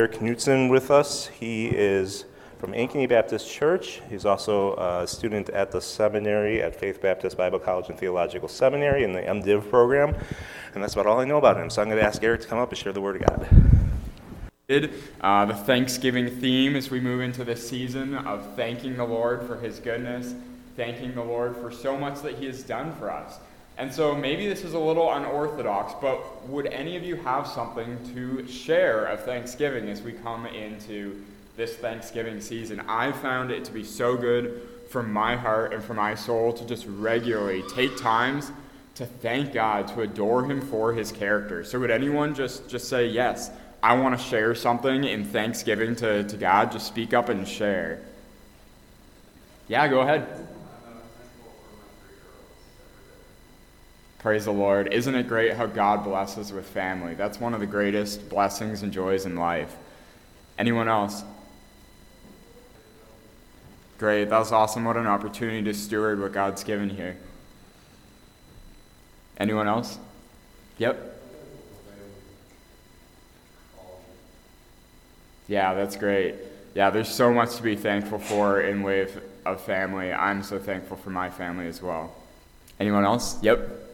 Eric Knutson with us. He is from Ankeny Baptist Church. He's also a student at the seminary at Faith Baptist Bible College and Theological Seminary in the MDiv program. And that's about all I know about him. So I'm going to ask Eric to come up and share the Word of God. Uh, the Thanksgiving theme as we move into this season of thanking the Lord for His goodness, thanking the Lord for so much that He has done for us. And so maybe this is a little unorthodox, but would any of you have something to share of Thanksgiving as we come into this Thanksgiving season? I found it to be so good for my heart and for my soul to just regularly take times to thank God, to adore Him for His character. So would anyone just, just say, yes, I want to share something in Thanksgiving to, to God? Just speak up and share. Yeah, go ahead. Praise the Lord. Isn't it great how God blesses with family? That's one of the greatest blessings and joys in life. Anyone else? Great. That was awesome. What an opportunity to steward what God's given here. Anyone else? Yep. Yeah, that's great. Yeah, there's so much to be thankful for in way of, of family. I'm so thankful for my family as well. Anyone else? Yep.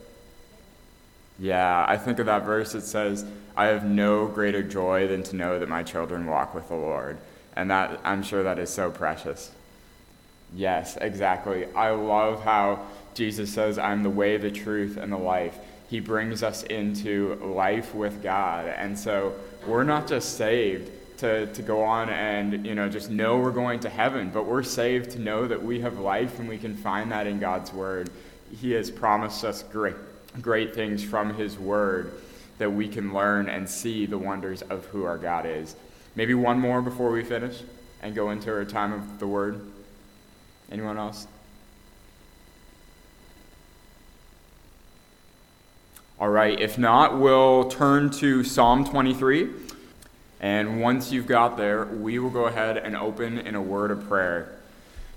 Yeah, I think of that verse that says, I have no greater joy than to know that my children walk with the Lord. And that I'm sure that is so precious. Yes, exactly. I love how Jesus says, I'm the way, the truth, and the life. He brings us into life with God. And so we're not just saved to, to go on and you know just know we're going to heaven, but we're saved to know that we have life and we can find that in God's word. He has promised us great great things from His Word that we can learn and see the wonders of who our God is. Maybe one more before we finish and go into our time of the Word. Anyone else? All right, if not, we'll turn to Psalm 23. And once you've got there, we will go ahead and open in a word of prayer.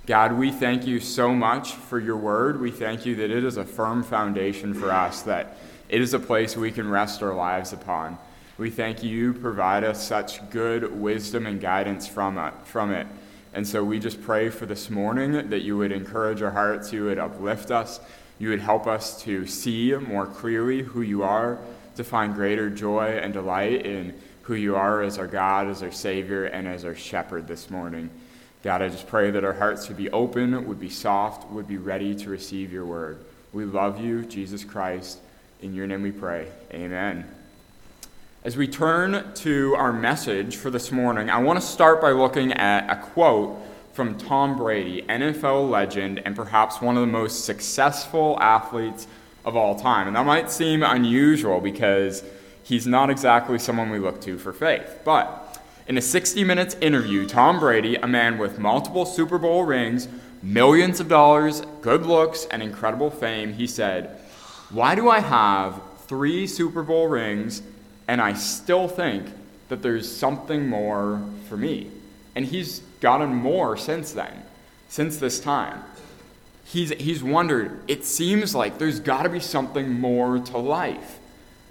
God, we thank you so much for your word. We thank you that it is a firm foundation for us, that it is a place we can rest our lives upon. We thank you you provide us such good wisdom and guidance from it, from it. And so we just pray for this morning that you would encourage our hearts, you would uplift us, you would help us to see more clearly who you are, to find greater joy and delight in who you are as our God, as our Savior, and as our shepherd this morning. God, I just pray that our hearts would be open, would be soft, would be ready to receive your word. We love you, Jesus Christ. In your name we pray. Amen. As we turn to our message for this morning, I want to start by looking at a quote from Tom Brady, NFL legend and perhaps one of the most successful athletes of all time. And that might seem unusual because he's not exactly someone we look to for faith. But in a 60 Minutes interview, Tom Brady, a man with multiple Super Bowl rings, millions of dollars, good looks, and incredible fame, he said, Why do I have three Super Bowl rings and I still think that there's something more for me? And he's gotten more since then, since this time. He's, he's wondered, it seems like there's got to be something more to life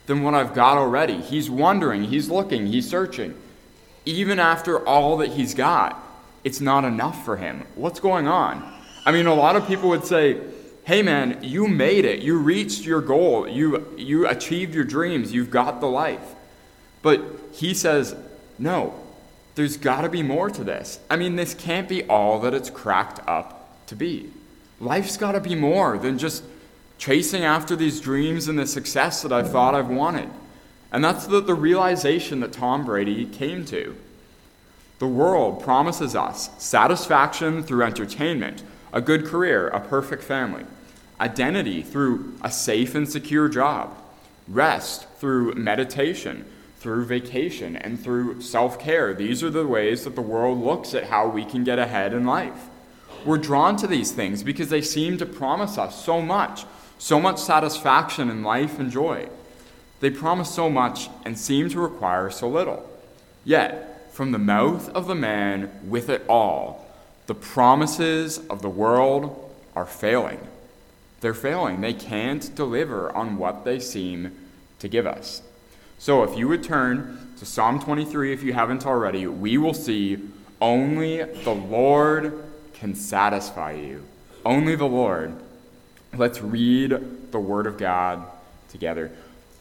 than what I've got already. He's wondering, he's looking, he's searching even after all that he's got, it's not enough for him. What's going on? I mean, a lot of people would say, hey man, you made it. You reached your goal. You, you achieved your dreams. You've got the life. But he says, no, there's got to be more to this. I mean, this can't be all that it's cracked up to be. Life's got to be more than just chasing after these dreams and the success that I thought I've wanted. And that's the, the realization that Tom Brady came to. The world promises us satisfaction through entertainment, a good career, a perfect family, identity through a safe and secure job, rest through meditation, through vacation, and through self care. These are the ways that the world looks at how we can get ahead in life. We're drawn to these things because they seem to promise us so much, so much satisfaction in life and joy. They promise so much and seem to require so little. Yet, from the mouth of the man with it all, the promises of the world are failing. They're failing. They can't deliver on what they seem to give us. So if you would turn to Psalm 23, if you haven't already, we will see only the Lord can satisfy you. Only the Lord. Let's read the Word of God together.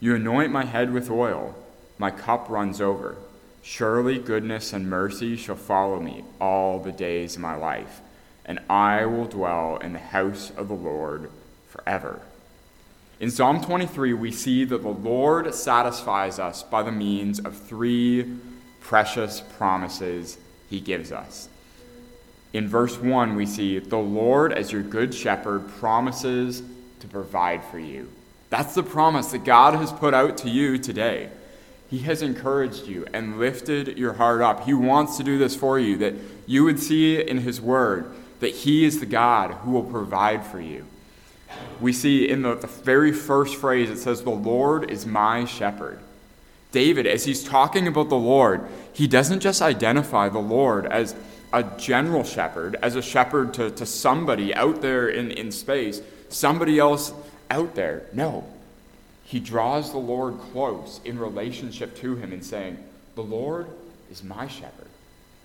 You anoint my head with oil. My cup runs over. Surely goodness and mercy shall follow me all the days of my life, and I will dwell in the house of the Lord forever. In Psalm 23, we see that the Lord satisfies us by the means of three precious promises he gives us. In verse 1, we see, The Lord, as your good shepherd, promises to provide for you. That's the promise that God has put out to you today. He has encouraged you and lifted your heart up. He wants to do this for you, that you would see in His Word that He is the God who will provide for you. We see in the, the very first phrase, it says, The Lord is my shepherd. David, as he's talking about the Lord, he doesn't just identify the Lord as a general shepherd, as a shepherd to, to somebody out there in, in space, somebody else out there. No. He draws the Lord close in relationship to him and saying, The Lord is my shepherd.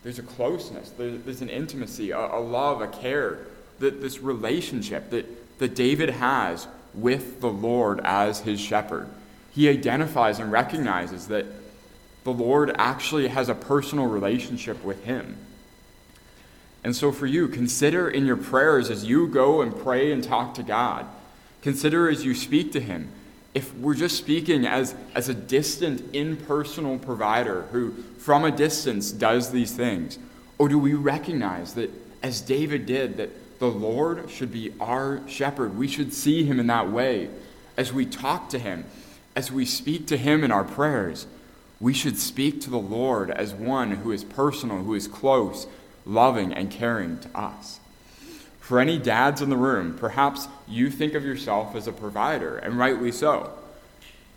There's a closeness, there's an intimacy, a, love, a care, that this relationship that, that David has with the Lord as his shepherd. He identifies and recognizes that the Lord actually has a personal relationship with him. And so, for you, consider in your prayers as you go and pray and talk to God, consider as you speak to Him, if we're just speaking as, as a distant, impersonal provider who, from a distance, does these things, or do we recognize that, as David did, that the Lord should be our shepherd? We should see Him in that way. As we talk to Him, as we speak to Him in our prayers, we should speak to the Lord as one who is personal, who is close loving and caring to us. For any dads in the room, perhaps you think of yourself as a provider, and rightly so.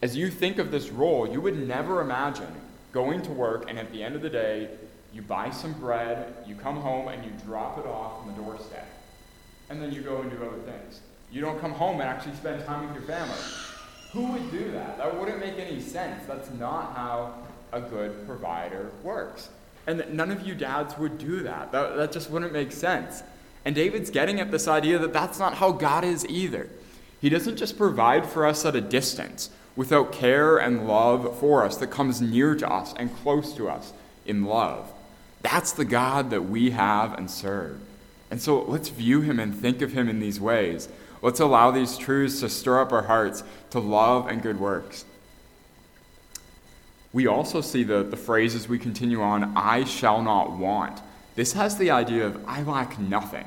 As you think of this role, you would never imagine going to work and at the end of the day, you buy some bread, you come home, and you drop it off on the doorstep. And then you go and do other things. You don't come home and actually spend time with your family. Who would do that? That wouldn't make any sense. That's not how a good provider works. And none of you dads would do that. that. That just wouldn't make sense. And David's getting at this idea that that's not how God is either. He doesn't just provide for us at a distance without care and love for us that comes near to us and close to us in love. That's the God that we have and serve. And so let's view him and think of him in these ways. Let's allow these truths to stir up our hearts to love and good works we also see the, the phrase as we continue on, I shall not want. This has the idea of I lack nothing.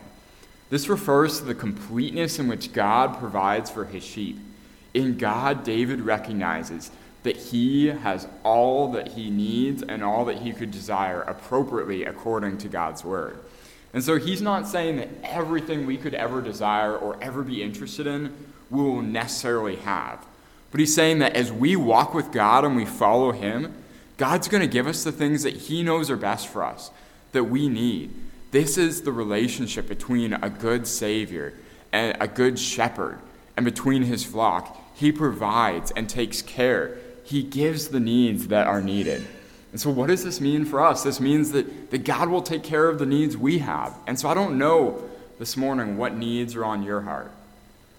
This refers to the completeness in which God provides for his sheep. In God, David recognizes that he has all that he needs and all that he could desire appropriately according to God's word. And so he's not saying that everything we could ever desire or ever be interested in we will necessarily have. But he's saying that as we walk with God and we follow him, God's going to give us the things that he knows are best for us, that we need. This is the relationship between a good Savior and a good shepherd and between his flock. He provides and takes care, he gives the needs that are needed. And so, what does this mean for us? This means that, that God will take care of the needs we have. And so, I don't know this morning what needs are on your heart.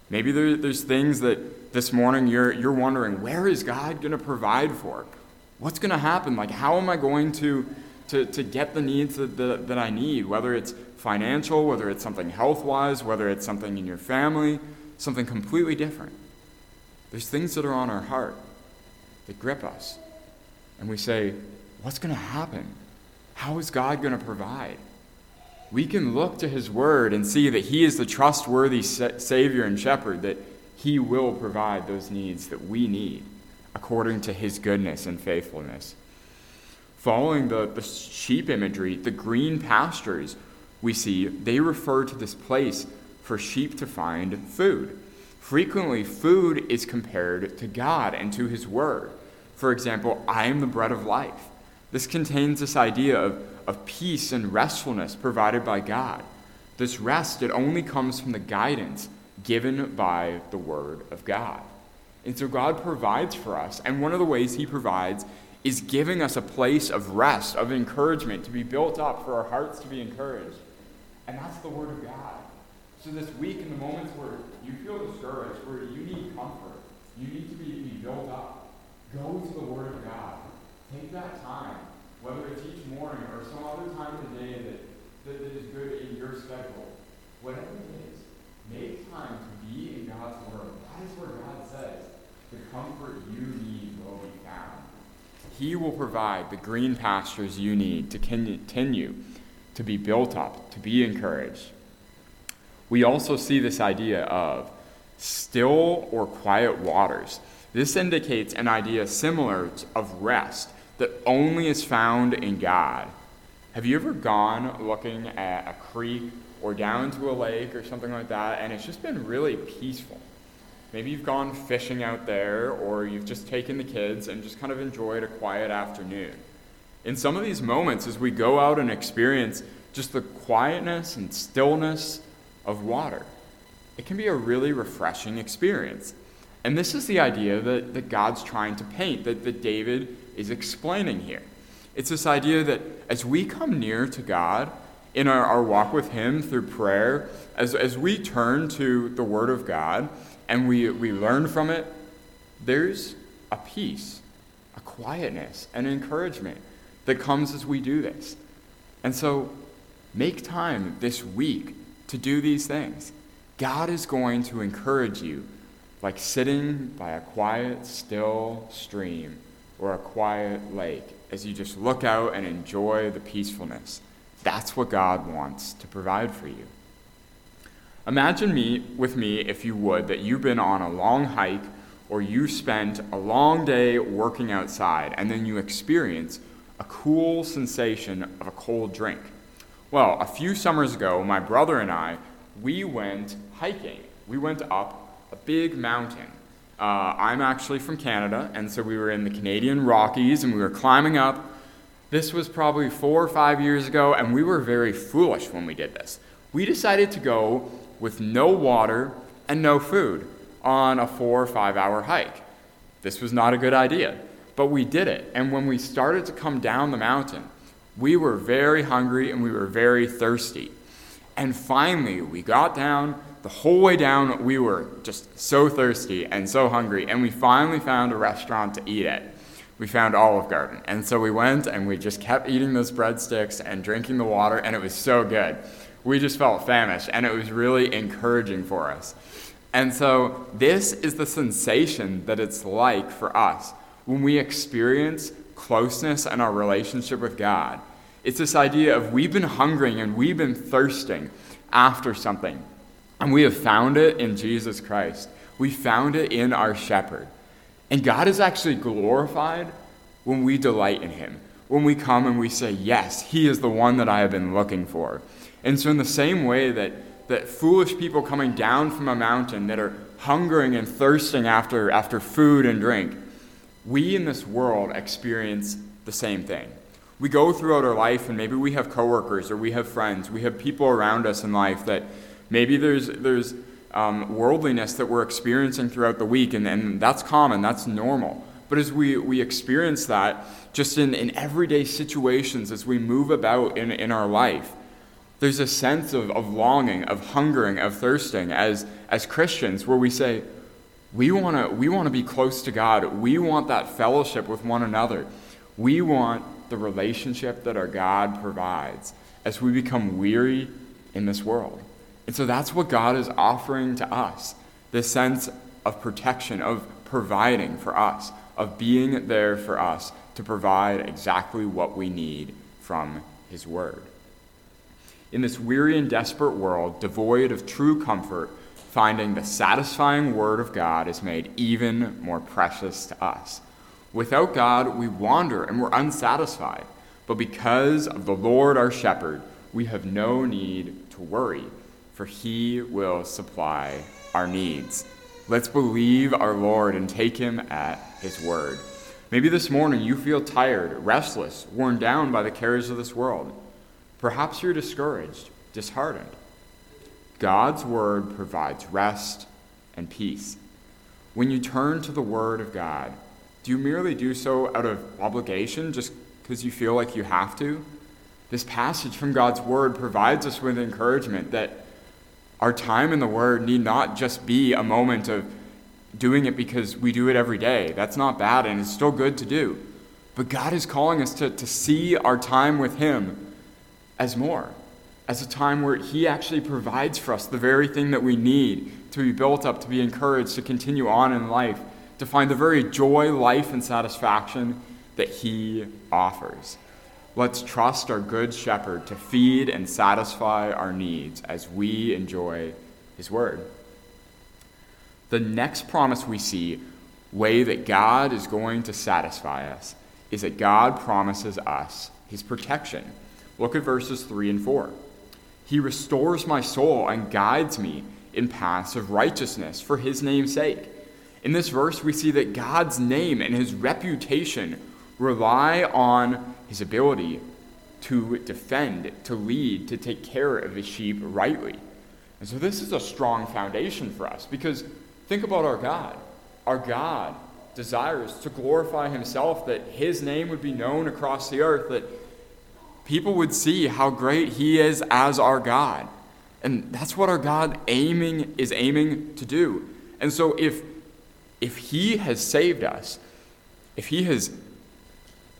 Maybe there, there's things that this morning you're, you're wondering, where is God going to provide for? What's going to happen? Like, how am I going to, to, to get the needs that, that, that I need? Whether it's financial, whether it's something health wise, whether it's something in your family, something completely different. There's things that are on our heart that grip us. And we say, what's going to happen? How is God going to provide? we can look to his word and see that he is the trustworthy Savior and Shepherd, that he will provide those needs that we need according to his goodness and faithfulness. Following the, the sheep imagery, the green pastures we see, they refer to this place for sheep to find food. Frequently, food is compared to God and to His Word. For example, I am the bread of life. This contains this idea of, of peace and restfulness provided by God. This rest, it only comes from the guidance given by the Word of God. And so God provides for us, and one of the ways He provides is giving us a place of rest, of encouragement, to be built up, for our hearts to be encouraged. And that's the Word of God. So this week, in the moments where you feel discouraged, where you need comfort, you need to be, be built up, go to the Word of God. Take that time, whether it's each morning or some other time of the day that, that, that is good in your schedule. Whatever it is, make time to be in God's Word. That is where God says the comfort you need will be. He will provide the green pastures you need to continue to be built up, to be encouraged. We also see this idea of still or quiet waters. This indicates an idea similar of rest that only is found in God. Have you ever gone looking at a creek or down to a lake or something like that, and it's just been really peaceful? Maybe you've gone fishing out there, or you've just taken the kids and just kind of enjoyed a quiet afternoon. In some of these moments, as we go out and experience just the quietness and stillness of water, it can be a really refreshing experience. And this is the idea that, that God's trying to paint, that, that David is explaining here. It's this idea that as we come near to God in our, our walk with Him through prayer, as, as we turn to the Word of God and we, we learn from it, there's a peace, a quietness, an encouragement that comes as we do this. And so make time this week to do these things. God is going to encourage you like sitting by a quiet, still stream or a quiet lake as you just look out and enjoy the peacefulness. That's what God wants to provide for you. Imagine me with me, if you would, that you've been on a long hike or you spent a long day working outside and then you experience a cool sensation of a cold drink. Well, a few summers ago, my brother and I, we went hiking. We went up a big mountain. Uh, I'm actually from Canada, and so we were in the Canadian Rockies and we were climbing up. This was probably four or five years ago, and we were very foolish when we did this. We decided to go with no water and no food on a four or five hour hike. This was not a good idea, but we did it. And when we started to come down the mountain, we were very hungry and we were very thirsty. And finally, we got down. The whole way down, we were just so thirsty and so hungry. And we finally found a restaurant to eat at. We found Olive Garden. And so we went and we just kept eating those breadsticks and drinking the water, and it was so good. We just felt famished, and it was really encouraging for us. And so, this is the sensation that it's like for us when we experience closeness and our relationship with God. It's this idea of we've been hungering and we've been thirsting after something. And we have found it in Jesus Christ. We found it in our shepherd. And God is actually glorified when we delight in him. When we come and we say, Yes, he is the one that I have been looking for. And so, in the same way that, that foolish people coming down from a mountain that are hungering and thirsting after, after food and drink, we in this world experience the same thing. We go throughout our life and maybe we have coworkers or we have friends, we have people around us in life that maybe there's, there's um, worldliness that we're experiencing throughout the week, and, and that's common, that's normal. But as we, we experience that just in, in everyday situations, as we move about in, in our life, there's a sense of, of longing, of hungering, of thirsting as, as Christians where we say, we want to we want to be close to God. We want that fellowship with one another. We want the relationship that our God provides as we become weary in this world. And so that's what God is offering to us this sense of protection, of providing for us, of being there for us to provide exactly what we need from His Word. In this weary and desperate world, devoid of true comfort, finding the satisfying Word of God is made even more precious to us. Without God, we wander and we're unsatisfied. But because of the Lord our shepherd, we have no need to worry, for he will supply our needs. Let's believe our Lord and take him at his word. Maybe this morning you feel tired, restless, worn down by the cares of this world. Perhaps you're discouraged, disheartened. God's word provides rest and peace. When you turn to the word of God, do you merely do so out of obligation, just because you feel like you have to? This passage from God's Word provides us with encouragement that our time in the Word need not just be a moment of doing it because we do it every day. That's not bad and it's still good to do. But God is calling us to, to see our time with Him as more, as a time where He actually provides for us the very thing that we need to be built up, to be encouraged, to continue on in life to find the very joy, life, and satisfaction that He offers. Let's trust our Good Shepherd to feed and satisfy our needs as we enjoy His Word. The next promise we see, way that God is going to satisfy us, is that God promises us His protection. Look at verses 3 and 4. He restores my soul and guides me in paths of righteousness for His name's sake. In this verse, we see that God's name and his reputation rely on his ability to defend, to lead, to take care of his sheep rightly. And so, this is a strong foundation for us because think about our God. Our God desires to glorify himself, that his name would be known across the earth, that people would see how great he is as our God. And that's what our God aiming is aiming to do. And so if if He has saved us, if He has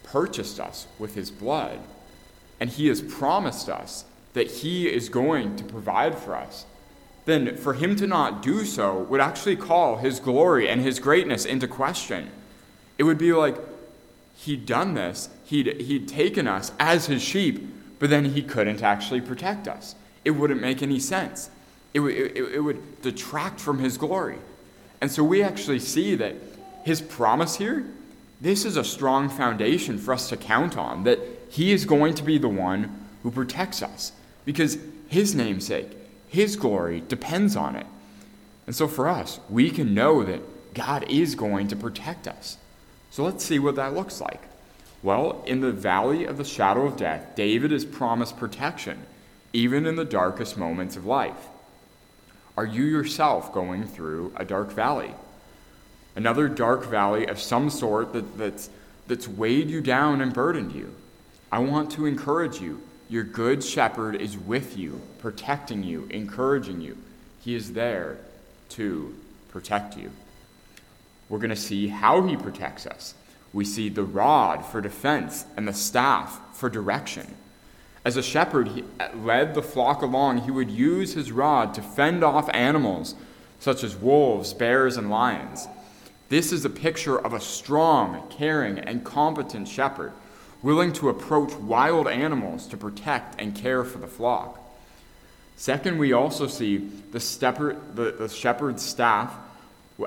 purchased us with His blood, and He has promised us that He is going to provide for us, then for Him to not do so would actually call His glory and His greatness into question. It would be like He'd done this, He'd, he'd taken us as His sheep, but then He couldn't actually protect us. It wouldn't make any sense. It, it, it would detract from His glory. And so we actually see that his promise here, this is a strong foundation for us to count on, that he is going to be the one who protects us, because his namesake, his glory depends on it. And so for us, we can know that God is going to protect us. So let's see what that looks like. Well, in the valley of the shadow of death, David is promised protection, even in the darkest moments of life. Are you yourself going through a dark valley? Another dark valley of some sort that, that's, that's weighed you down and burdened you? I want to encourage you. Your good shepherd is with you, protecting you, encouraging you. He is there to protect you. We're going to see how he protects us. We see the rod for defense and the staff for direction. As a shepherd, he led the flock along. He would use his rod to fend off animals such as wolves, bears, and lions. This is a picture of a strong, caring, and competent shepherd, willing to approach wild animals to protect and care for the flock. Second, we also see the, the shepherd's staff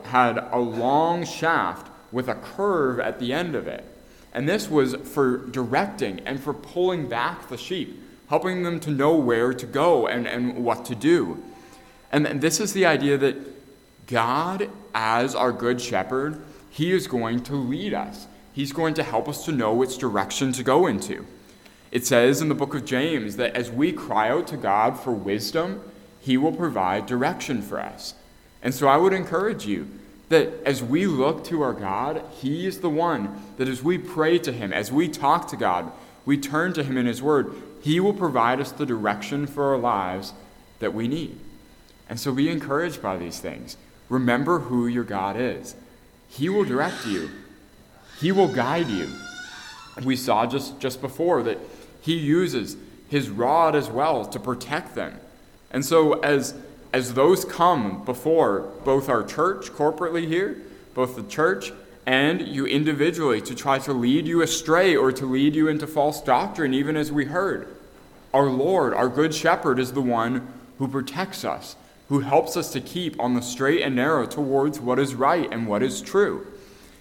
had a long shaft with a curve at the end of it. And this was for directing and for pulling back the sheep, helping them to know where to go and, and what to do. And, and this is the idea that God, as our good shepherd, he is going to lead us. He's going to help us to know which direction to go into. It says in the book of James that as we cry out to God for wisdom, he will provide direction for us. And so I would encourage you that as we look to our God, He is the one that as we pray to Him, as we talk to God, we turn to Him in His Word, He will provide us the direction for our lives that we need. And so be encouraged by these things. Remember who your God is. He will direct you, He will guide you. We saw just, just before that He uses His rod as well to protect them. And so, as as those come before both our church corporately here, both the church and you individually to try to lead you astray or to lead you into false doctrine, even as we heard. Our Lord, our Good Shepherd, is the one who protects us, who helps us to keep on the straight and narrow towards what is right and what is true.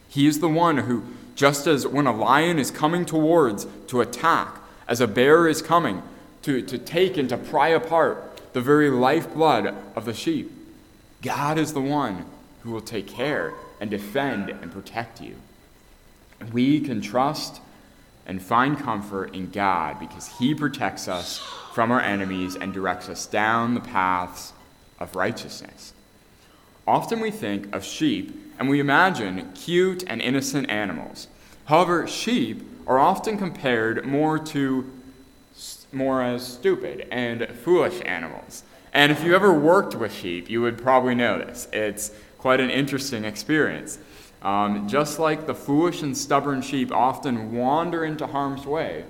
He is the one who just as when a lion is coming towards to attack, as a bear is coming to, to take and to pry apart the very lifeblood of the sheep. God is the one who will take care and defend and protect you. We can trust and find comfort in God because He protects us from our enemies and directs us down the paths of righteousness. Often we think of sheep and we imagine cute and innocent animals. However, sheep are often compared more to more as stupid and foolish animals. And if you ever worked with sheep, you would probably know this. It's quite an interesting experience. Um, just like the foolish and stubborn sheep often wander into harm's way,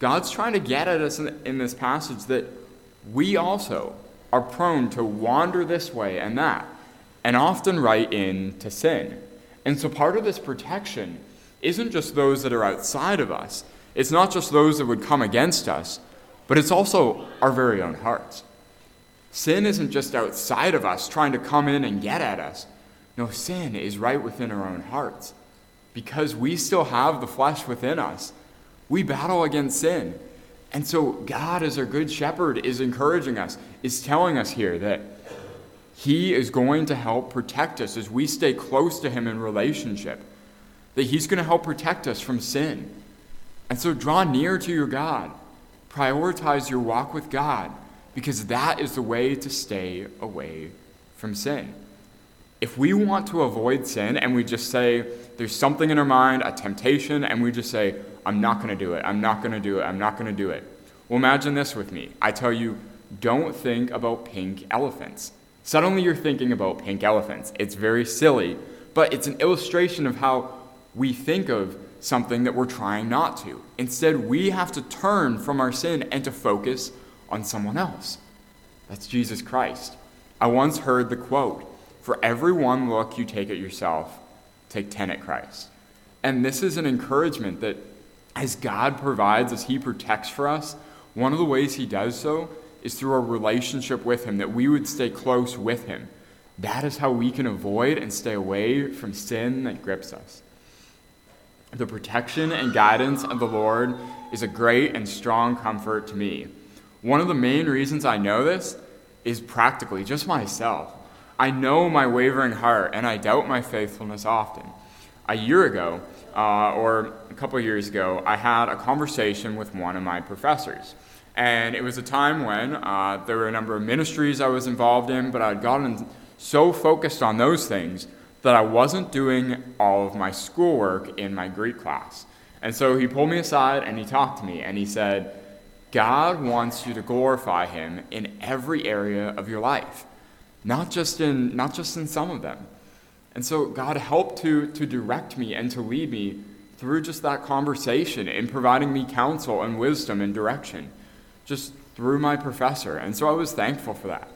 God's trying to get at us in, in this passage that we also are prone to wander this way and that, and often right into sin. And so part of this protection isn't just those that are outside of us, it's not just those that would come against us, but it's also our very own hearts. Sin isn't just outside of us trying to come in and get at us. No, sin is right within our own hearts. Because we still have the flesh within us, we battle against sin. And so, God, as our good shepherd, is encouraging us, is telling us here that He is going to help protect us as we stay close to Him in relationship, that He's going to help protect us from sin. And so, draw near to your God, prioritize your walk with God, because that is the way to stay away from sin. If we want to avoid sin and we just say, there's something in our mind, a temptation, and we just say, I'm not going to do it, I'm not going to do it, I'm not going to do it. Well, imagine this with me. I tell you, don't think about pink elephants. Suddenly you're thinking about pink elephants. It's very silly, but it's an illustration of how we think of something that we're trying not to. Instead, we have to turn from our sin and to focus on someone else. That's Jesus Christ. I once heard the quote for every one look you take at yourself, take 10 at Christ. And this is an encouragement that as God provides, as He protects for us, one of the ways He does so is through our relationship with Him, that we would stay close with Him. That is how we can avoid and stay away from sin that grips us. The protection and guidance of the Lord is a great and strong comfort to me. One of the main reasons I know this is practically just myself. I know my wavering heart, and I doubt my faithfulness often. A year ago, uh, or a couple years ago, I had a conversation with one of my professors. And it was a time when uh, there were a number of ministries I was involved in, but I'd gotten so focused on those things that I wasn't doing all of my schoolwork in my Greek class. And so he pulled me aside and he talked to me and he said, God wants you to glorify him in every area of your life not just in, not just in some of them. And so God helped to, to direct me and to lead me through just that conversation in providing me counsel and wisdom and direction, just through my professor. And so I was thankful for that.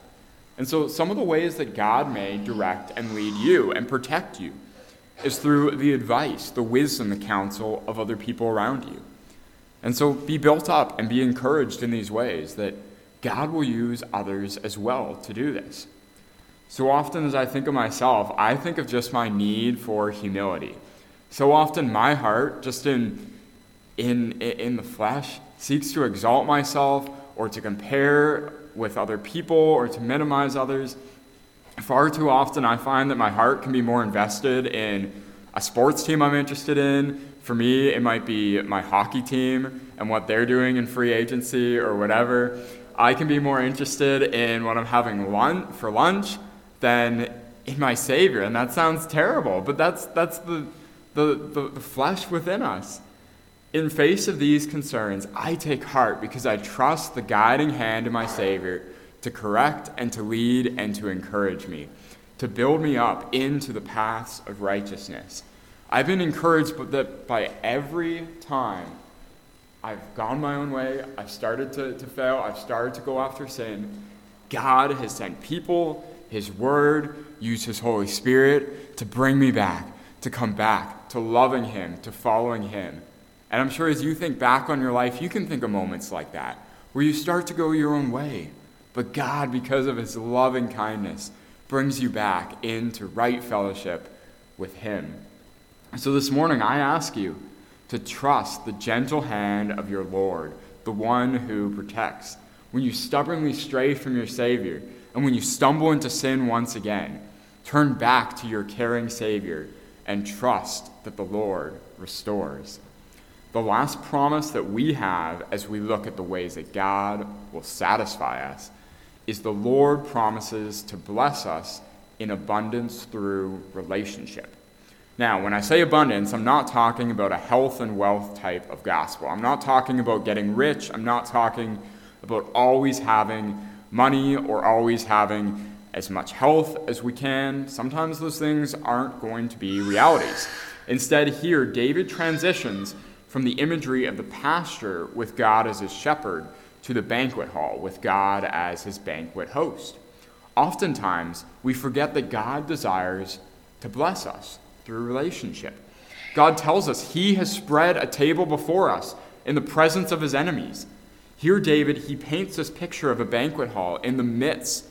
And so some of the ways that God may direct and lead you and protect you is through the advice, the wisdom, the counsel of other people around you. And so be built up and be encouraged in these ways that God will use others as well to do this. So often, as I think of myself, I think of just my need for humility. So often, my heart, just in, in, in the flesh, seeks to exalt myself or to compare with other people or to minimize others. Far too often, I find that my heart can be more invested in a sports team I'm interested in. For me, it might be my hockey team and what they're doing in free agency or whatever. I can be more interested in what I'm having lunch, for lunch than in my Savior. And that sounds terrible, but that's, that's the, the, the, the flesh within us. In face of these concerns, I take heart because I trust the guiding hand of my Savior to correct and to lead and to encourage me, to build me up into the paths of righteousness. I've been encouraged that by every time I've gone my own way, I've started to, to fail, I've started to go after sin, God has sent people his Word, used His Holy Spirit to bring me back, to come back, to loving Him, to following Him. And I'm sure as you think back on your life, you can think of moments like that, where you start to go your own way. But God, because of His loving kindness, brings you back into right fellowship with Him. So this morning, I ask you to trust the gentle hand of your Lord, the one who protects. When you stubbornly stray from your Savior, and when you stumble into sin once again, turn back to your caring Savior and trust that the Lord restores. The last promise that we have as we look at the ways that God will satisfy us is the Lord promises to bless us in abundance through relationship. Now, when I say abundance, I'm not talking about a health and wealth type of gospel. I'm not talking about getting rich. I'm not talking about always having money or always having as much health as we can. Sometimes those things aren't going to be realities. Instead, here, David transitions from the imagery of the pasture with God as his shepherd to the banquet hall with God as his banquet host. Oftentimes, we forget that God desires to bless us through relationship. God tells us he has spread a table before us in the presence of his enemies. Here, David, he paints this picture of a banquet hall in the midst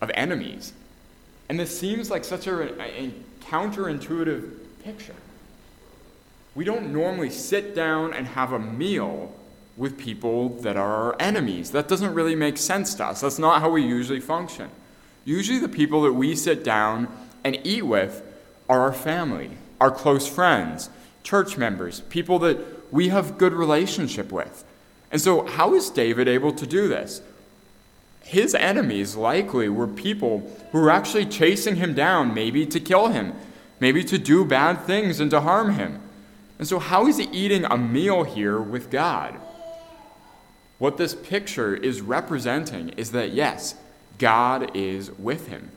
of enemies. And this seems like such a, a counterintuitive picture. We don't normally sit down and have a meal with people that are our enemies. That doesn't really make sense to us. That's not how we usually function. Usually, the people that we sit down and eat with are our family, our close friends, church members, people that we have good relationship with. And so how is David able to do this? His enemies likely were people who were actually chasing him down, maybe to kill him, maybe to do bad things and to harm him. And so, how is he eating a meal here with God? What this picture is representing is that, yes, God is with him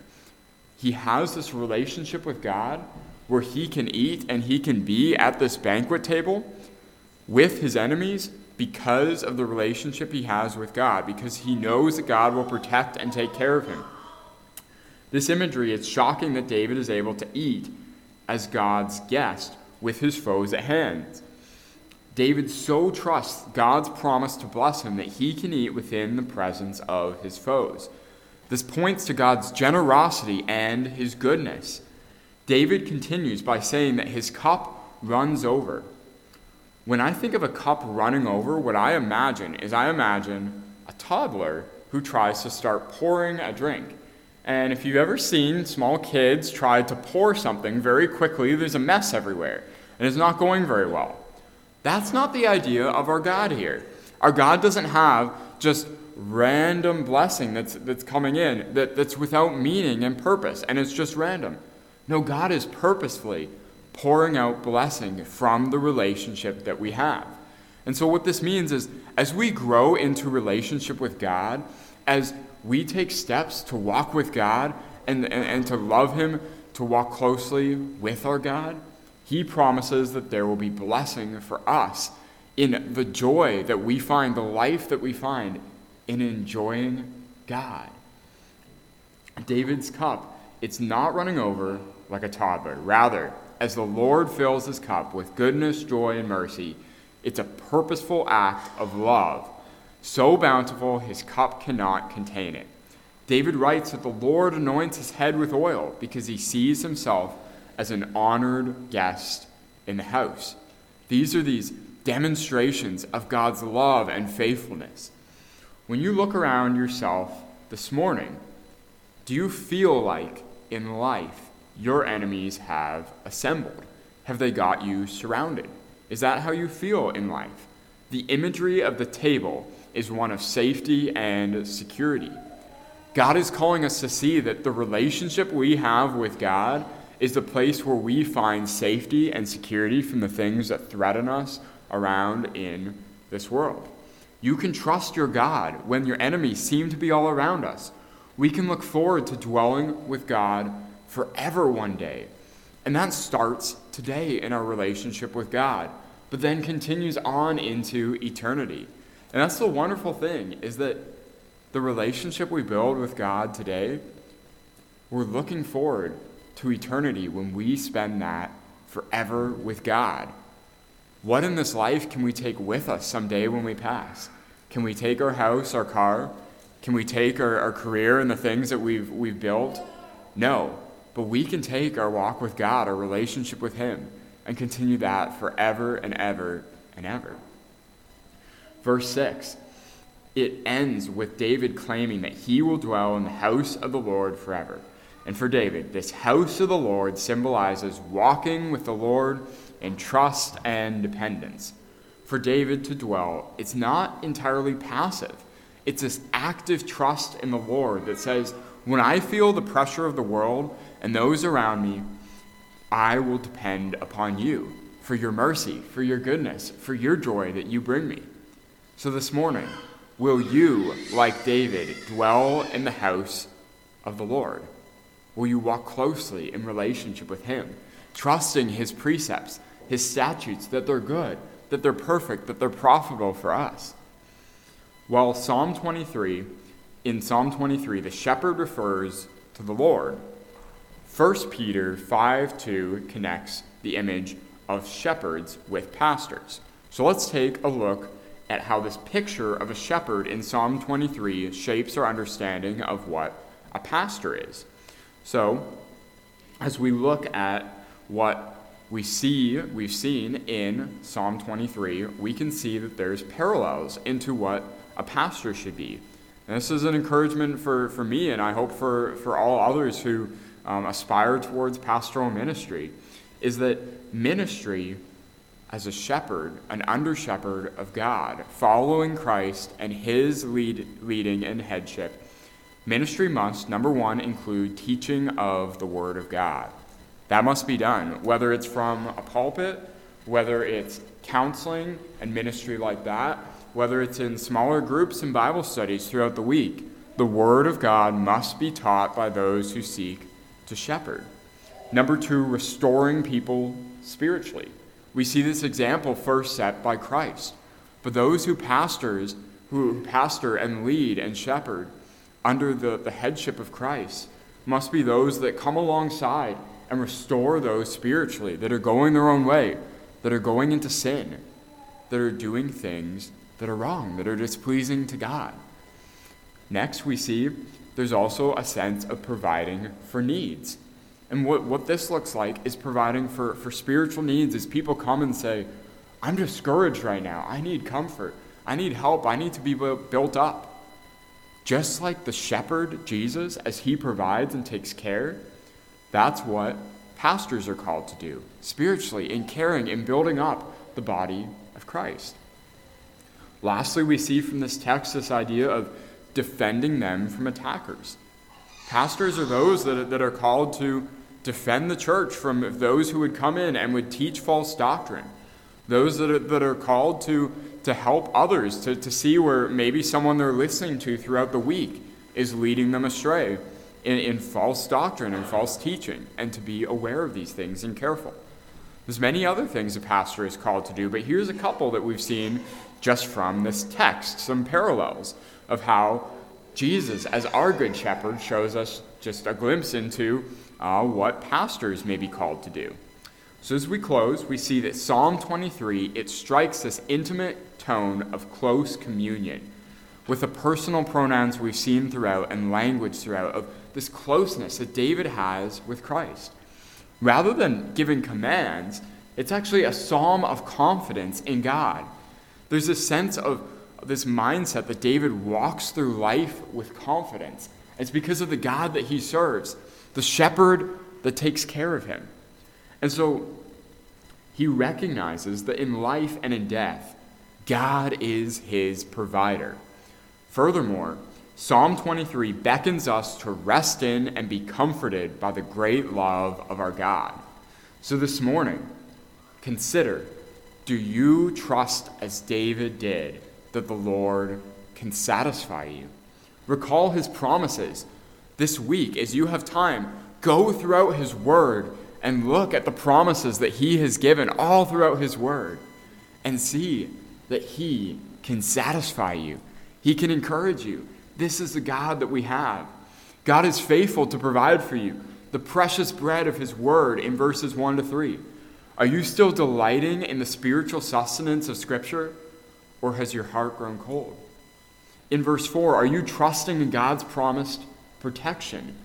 he has this relationship with God where he can eat and he can be at this banquet table with his enemies because of the relationship he has with God, because he knows that God will protect and take care of him. This imagery, it's shocking that David is able to eat as God's guest with his foes at hand. David so trusts God's promise to bless him that he can eat within the presence of his foes. This points to God's generosity and his goodness. David continues by saying that his cup runs over. When I think of a cup running over, what I imagine is I imagine a toddler who tries to start pouring a drink. And if you've ever seen small kids try to pour something very quickly, there's a mess everywhere, and it's not going very well. That's not the idea of our God here. Our God doesn't have just random blessing that's, that's coming in that, that's without meaning and purpose, and it's just random. No, God is purposefully pouring out blessing from the relationship that we have. And so, what this means is as we grow into relationship with God, as we take steps to walk with God and, and, and to love Him, to walk closely with our God, He promises that there will be blessing for us in the joy that we find, the life that we find in enjoying God. David's cup, it's not running over like a toddler. Rather, as the Lord fills his cup with goodness, joy, and mercy, it's a purposeful act of love, so bountiful his cup cannot contain it. David writes that the Lord anoints his head with oil because he sees himself as an honored guest in the house. These are these demonstrations of God's love and faithfulness. When you look around yourself this morning, do you feel like in life your enemies have assembled? Have they got you surrounded? Is that how you feel in life? The imagery of the table is one of safety and security. God is calling us to see that the relationship we have with God is the place where we find safety and security from the things that threaten us around in this world. You can trust your God when your enemies seem to be all around us. We can look forward to dwelling with God forever one day. And that starts today in our relationship with God, but then continues on into eternity. And that's the wonderful thing is that the relationship we build with God today, we're looking forward to eternity when we spend that forever with God. What in this life can we take with us someday when we pass? Can we take our house, our car? Can we take our, our career and the things that we've, we've built? No. But we can take our walk with God, our relationship with Him, and continue that forever and ever and ever. Verse 6 it ends with David claiming that he will dwell in the house of the Lord forever. And for David, this house of the Lord symbolizes walking with the Lord in trust and dependence. For David to dwell, it's not entirely passive. It's this active trust in the Lord that says, when I feel the pressure of the world and those around me, I will depend upon you for your mercy, for your goodness, for your joy that you bring me. So this morning, will you, like David, dwell in the house of the Lord? Will you walk closely in relationship with Him, trusting His precepts, His statutes, that they're good, that they're perfect, that they're profitable for us? Well, Psalm 23, in Psalm 23, the shepherd refers to the Lord. 1 Peter 5 2 connects the image of shepherds with pastors. So let's take a look at how this picture of a shepherd in Psalm 23 shapes our understanding of what a pastor is. So, as we look at what we see, we've seen in Psalm 23, we can see that there's parallels into what a pastor should be. And this is an encouragement for, for me, and I hope for, for all others who um, aspire towards pastoral ministry, is that ministry as a shepherd, an under shepherd of God, following Christ and his lead, leading and headship, ministry must, number one, include teaching of the Word of God. That must be done, whether it's from a pulpit, whether it's counseling and ministry like that, whether it's in smaller groups and Bible studies throughout the week. The Word of God must be taught by those who seek to shepherd. Number two, restoring people spiritually. We see this example first set by Christ. But those who pastors, who pastor and lead and shepherd under the, the headship of Christ, must be those that come alongside and restore those spiritually that are going their own way, that are going into sin, that are doing things that are wrong, that are displeasing to God. Next, we see there's also a sense of providing for needs. And what, what this looks like is providing for, for spiritual needs as people come and say, I'm discouraged right now. I need comfort. I need help. I need to be built up. Just like the shepherd, Jesus, as he provides and takes care, that's what pastors are called to do spiritually in caring and building up the body of Christ. Lastly, we see from this text this idea of defending them from attackers. Pastors are those that, that are called to defend the church from those who would come in and would teach false doctrine. Those that are, that are called to, to help others, to, to see where maybe someone they're listening to throughout the week is leading them astray in, in false doctrine and false teaching, and to be aware of these things and careful. There's many other things a pastor is called to do, but here's a couple that we've seen just from this text, some parallels of how Jesus, as our good shepherd, shows us just a glimpse into uh, what pastors may be called to do. So as we close, we see that Psalm 23, it strikes this intimate tone of close communion with the personal pronouns we've seen throughout and language throughout of this closeness that David has with Christ. Rather than giving commands, it's actually a psalm of confidence in God. There's a sense of this mindset that David walks through life with confidence. It's because of the God that he serves, the shepherd that takes care of him. And so he recognizes that in life and in death, God is his provider. Furthermore, Psalm 23 beckons us to rest in and be comforted by the great love of our God. So this morning, consider do you trust as David did that the Lord can satisfy you. Recall his promises. This week, as you have time, go throughout his word and look at the promises that he has given all throughout his word and see that he can satisfy you. He can encourage you. This is the God that we have. God is faithful to provide for you the precious bread of his word in verses 1 to 3. Are you still delighting in the spiritual sustenance of Scripture? Or has your heart grown cold? In verse 4, are you trusting in God's promised protection?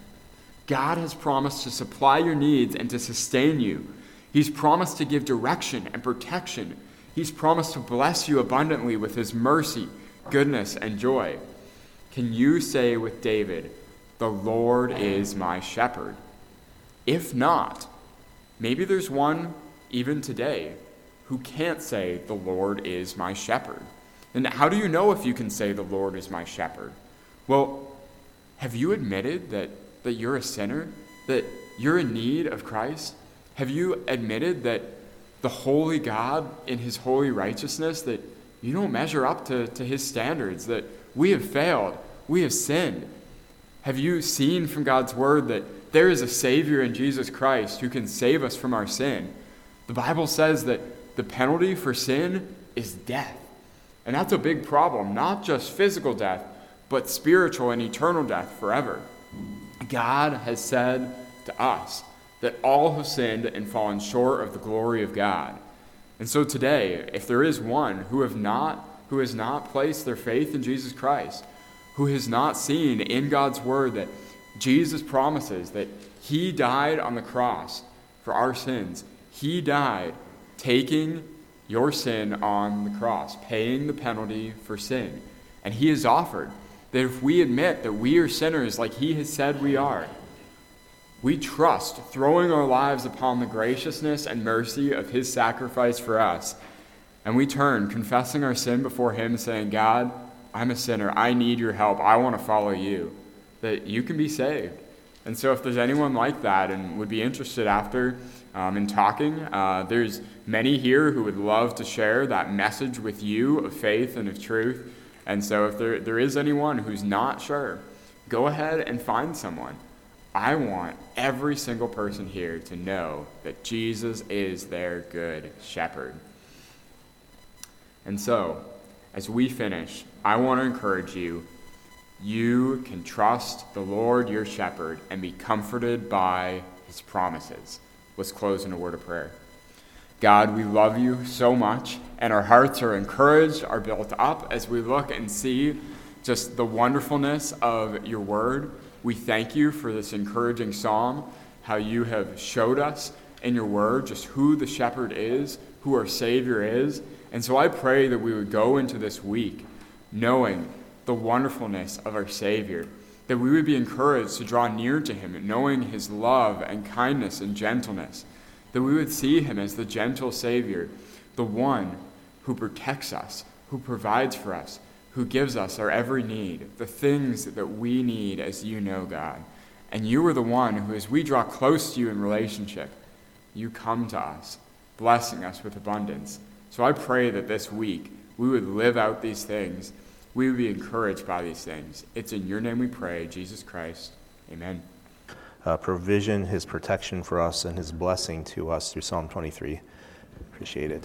God has promised to supply your needs and to sustain you. He's promised to give direction and protection. He's promised to bless you abundantly with his mercy, goodness, and joy. Can you say with David, The Lord is my shepherd? If not, maybe there's one even today who can't say, The Lord is my shepherd. And how do you know if you can say, The Lord is my shepherd? Well, have you admitted that, that you're a sinner? That you're in need of Christ? Have you admitted that the holy God, in his holy righteousness, that you don't measure up to, to his standards, that we have failed, we have sinned? Have you seen from God's word that there is a Savior in Jesus Christ who can save us from our sin? The Bible says that the penalty for sin is death. And that's a big problem, not just physical death, but spiritual and eternal death forever. God has said to us that all have sinned and fallen short of the glory of God. And so today, if there is one who have not who has not placed their faith in Jesus Christ, who has not seen in God's word that Jesus promises that he died on the cross for our sins. He died taking your sin on the cross, paying the penalty for sin. And he has offered that if we admit that we are sinners like he has said we are, we trust, throwing our lives upon the graciousness and mercy of his sacrifice for us. And we turn, confessing our sin before him, saying, God, I'm a sinner. I need your help. I want to follow you. That you can be saved. And so, if there's anyone like that and would be interested after um, in talking, uh, there's many here who would love to share that message with you of faith and of truth. And so, if there, there is anyone who's not sure, go ahead and find someone. I want every single person here to know that Jesus is their good shepherd. And so, as we finish, I want to encourage you you can trust the Lord your shepherd and be comforted by his promises. Let's close in a word of prayer. God, we love you so much, and our hearts are encouraged, are built up as we look and see just the wonderfulness of your word. We thank you for this encouraging psalm, how you have showed us in your word just who the shepherd is, who our Savior is. And so I pray that we would go into this week knowing the wonderfulness of our Savior, that we would be encouraged to draw near to him, knowing his love and kindness and gentleness, that we would see him as the gentle Savior, the one who protects us, who provides for us, who gives us our every need, the things that we need as you know, God. And you are the one who, as we draw close to you in relationship, you come to us, blessing us with abundance. So I pray that this week we would live out these things. We would be encouraged by these things. It's in your name we pray, Jesus Christ. Amen. Uh, provision, his protection for us, and his blessing to us through Psalm 23. Appreciate it.